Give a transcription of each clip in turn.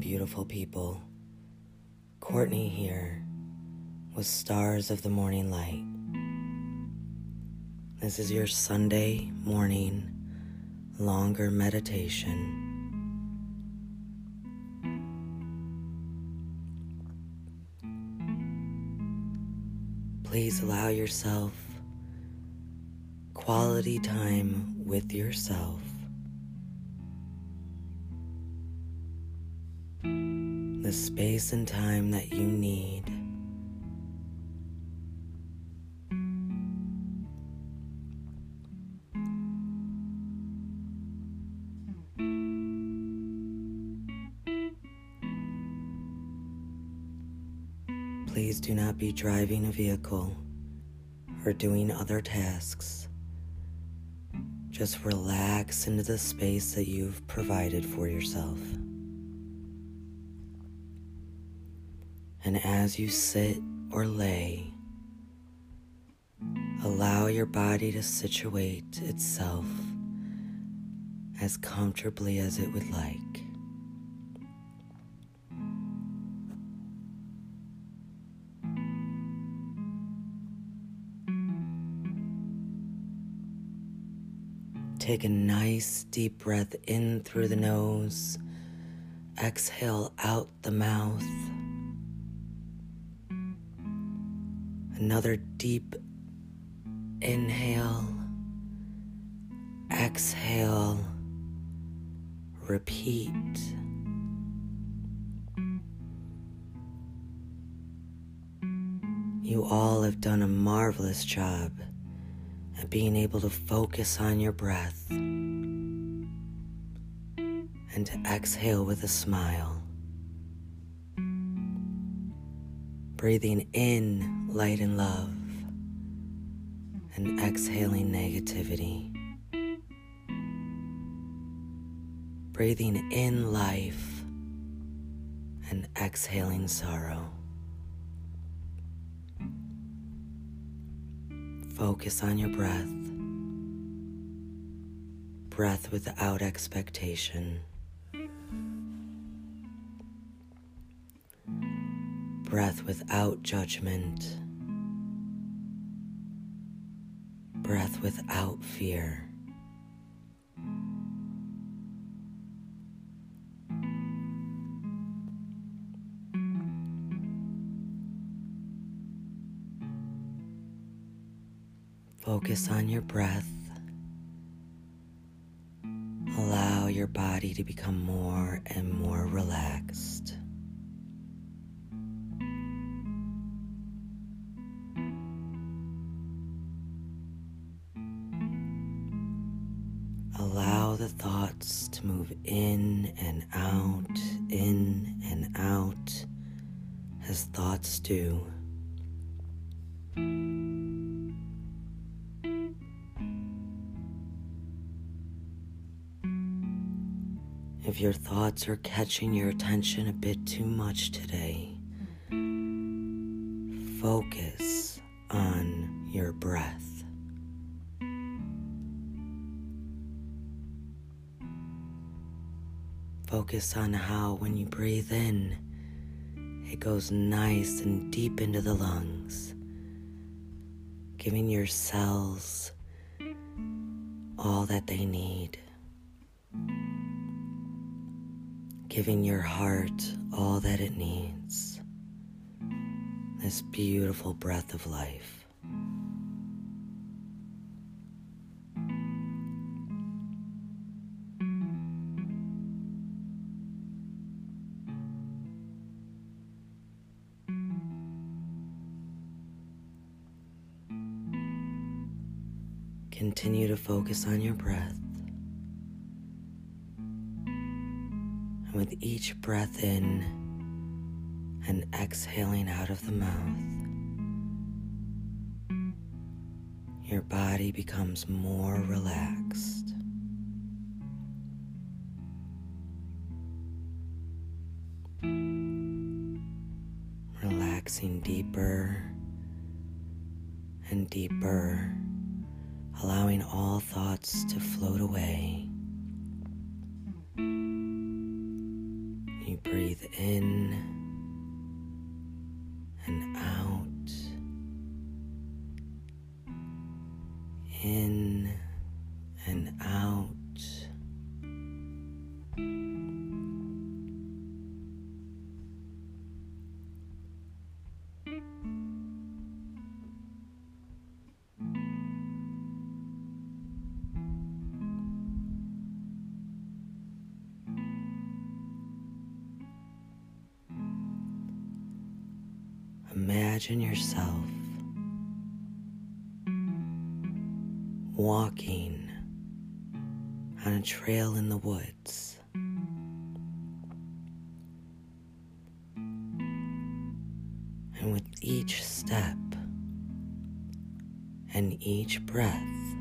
beautiful people. Courtney here with Stars of the Morning Light. This is your Sunday morning longer meditation. Please allow yourself quality time with yourself. The space and time that you need. Please do not be driving a vehicle or doing other tasks. Just relax into the space that you've provided for yourself. And as you sit or lay, allow your body to situate itself as comfortably as it would like. Take a nice deep breath in through the nose. Exhale out the mouth. Another deep inhale. Exhale. Repeat. You all have done a marvelous job at being able to focus on your breath and to exhale with a smile. Breathing in light and love and exhaling negativity. Breathing in life and exhaling sorrow. Focus on your breath. Breath without expectation. Breath without judgment. Breath without fear. Focus on your breath. Allow your body to become more and more relaxed. In and out, in and out, as thoughts do. If your thoughts are catching your attention a bit too much today, focus on your breath. Focus on how, when you breathe in, it goes nice and deep into the lungs, giving your cells all that they need. giving your heart all that it needs. This beautiful breath of life. Continue to focus on your breath. And with each breath in and exhaling out of the mouth, your body becomes more relaxed. Relaxing deeper and deeper, allowing all thoughts to float away. You breathe in and out. In Imagine yourself walking on a trail in the woods. And with each step and each breath,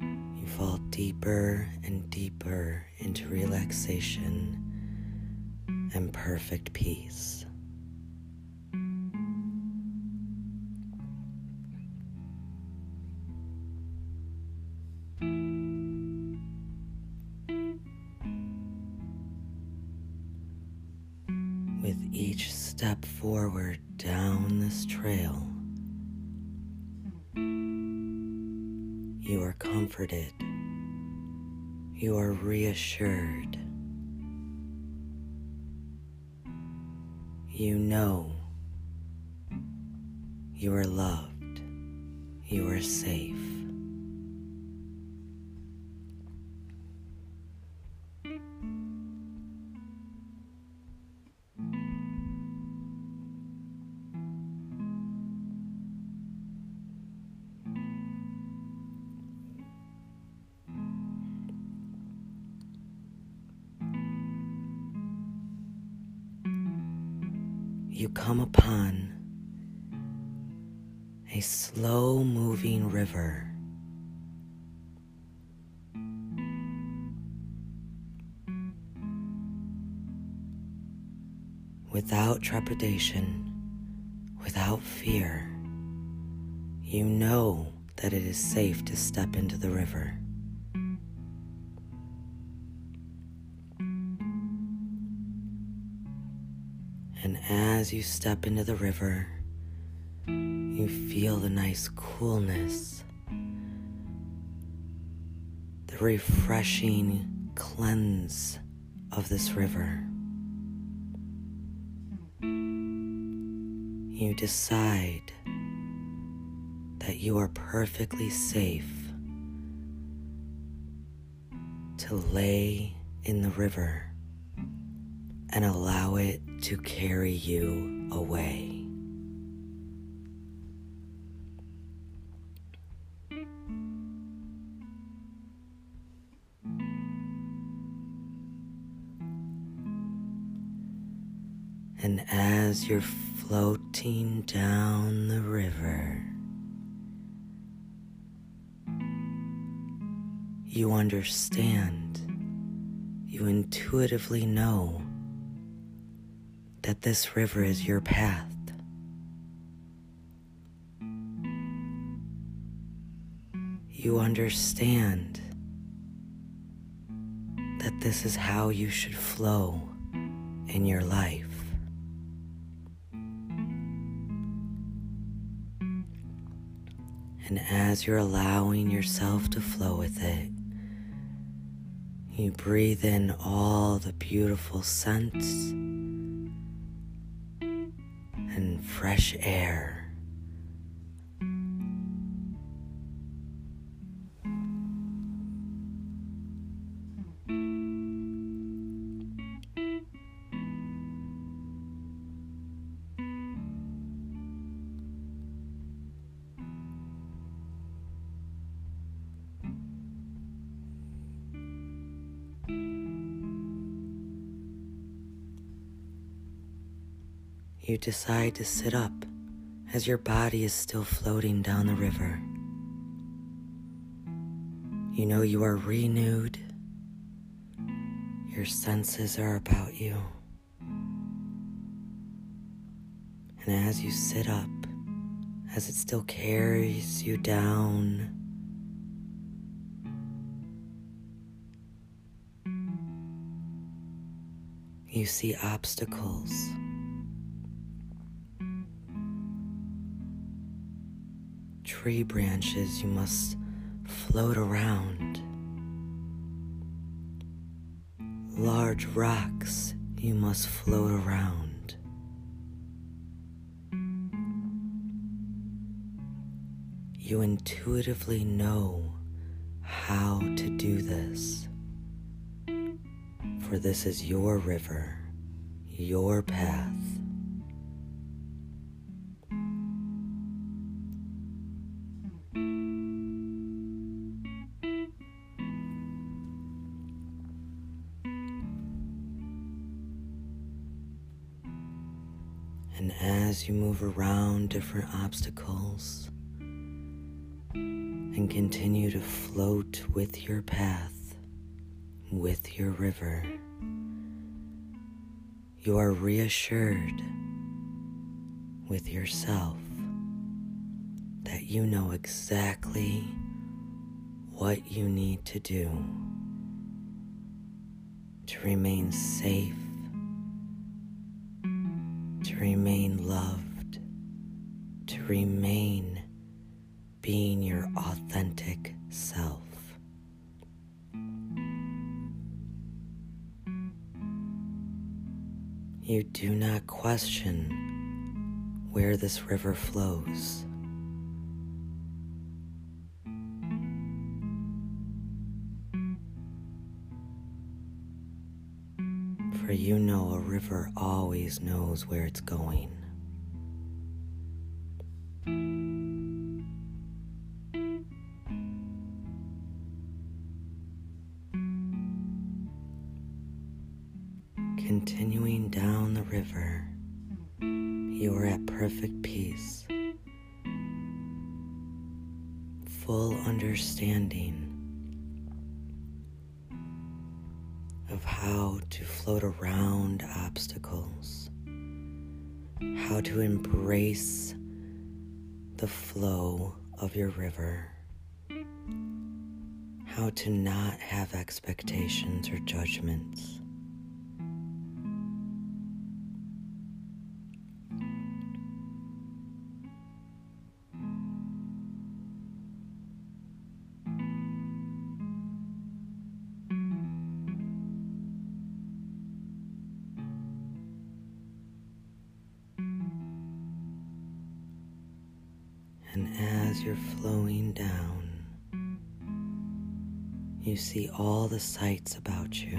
you fall deeper and deeper into relaxation and perfect peace. Each step forward down this trail, you are comforted, you are reassured, you know you are loved, you are safe. You come upon a slow moving river. Without trepidation, without fear, you know that it is safe to step into the river. As you step into the river, you feel the nice coolness, the refreshing cleanse of this river. You decide that you are perfectly safe to lay in the river and allow it to carry you away. And as you're floating down the river, you understand, you intuitively know that this river is your path. You understand that this is how you should flow in your life. And as you're allowing yourself to flow with it, you breathe in all the beautiful scents and fresh air. You decide to sit up as your body is still floating down the river. You know you are renewed. Your senses are about you. And as you sit up, as it still carries you down, You see obstacles. Tree branches you must float around. Large rocks you must float around. You intuitively know how to do this. For this is your river, your path. Different obstacles and continue to float with your path, with your river, you are reassured with yourself that you know exactly what you need to do to remain safe to remain loved, to remain being your authentic self. You do not question where this river flows. For you know a river always knows where it's going. You are at perfect peace, full understanding of how to float around obstacles, how to embrace the flow of your river, how to not have expectations or judgments. You're flowing down, you see all the sights about you.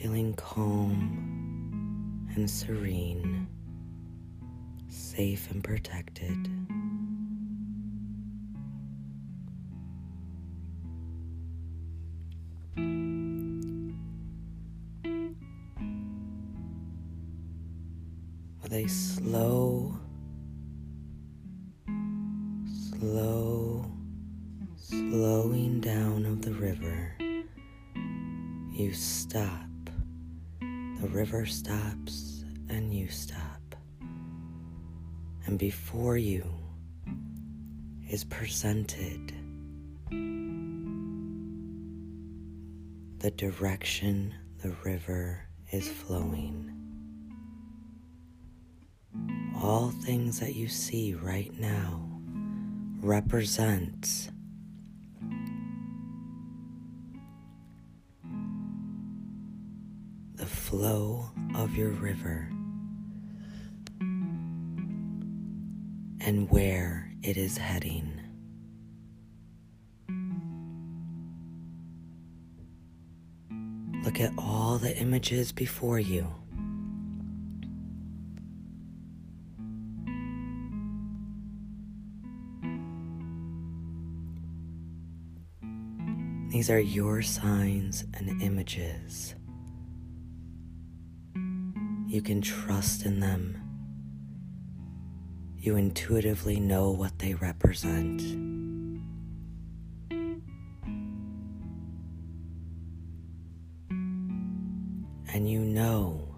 Feeling calm and serene, safe and protected. With a slow, slow, slowing down of the river. You stop. The river stops and you stop. And before you is presented the direction the river is flowing. All things that you see right now represent the flow of your river and where it is heading. Look at all the images before you. These are your signs and images. You can trust in them. You intuitively know what they represent. And you know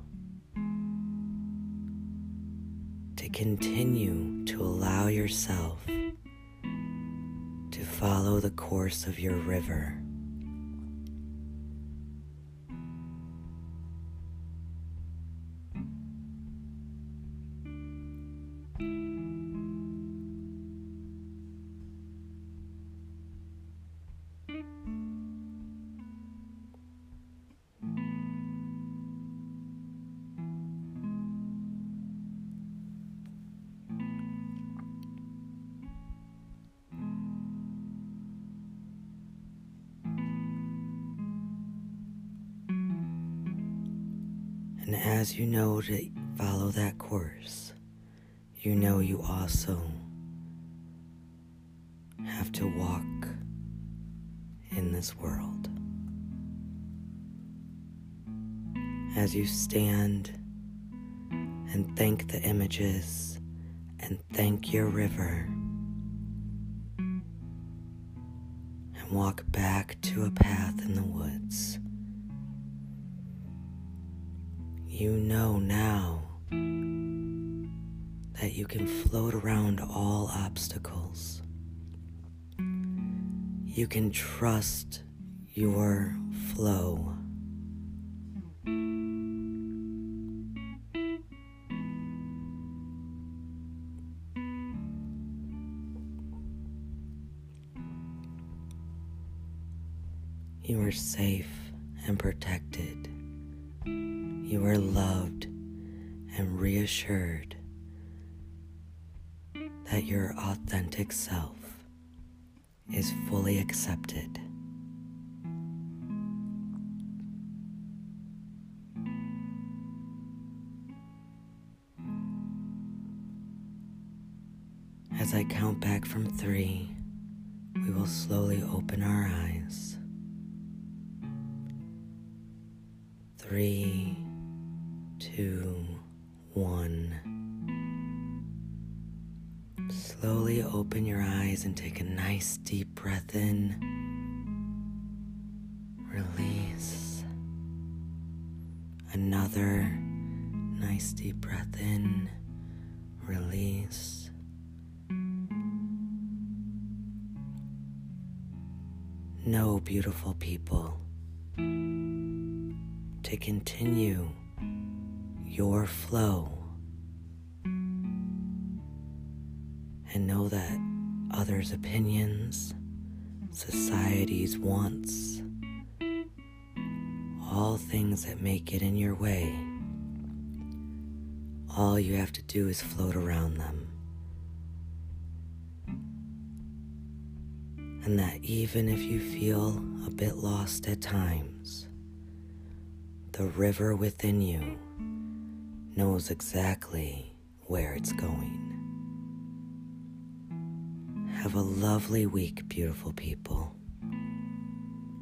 to continue to allow yourself to follow the course of your river And as you know to follow that course, you know you also have to walk in this world. As you stand and thank the images and thank your river and walk back to a path in the woods. You know now that you can float around all obstacles. You can trust your flow. You are safe and protected. You are loved and reassured that your authentic self is fully accepted. As I count back from three, we will slowly open our eyes. Three, two, one. Slowly open your eyes and take a nice deep breath in. Release. Another nice deep breath in. Release. No beautiful people, to continue your flow and know that others' opinions, society's wants, all things that may get in your way, all you have to do is float around them. And that even if you feel a bit lost at times, the river within you knows exactly where it's going. Have a lovely week, beautiful people.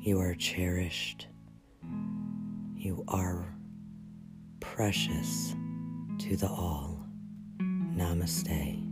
You are cherished. You are precious to the all. Namaste.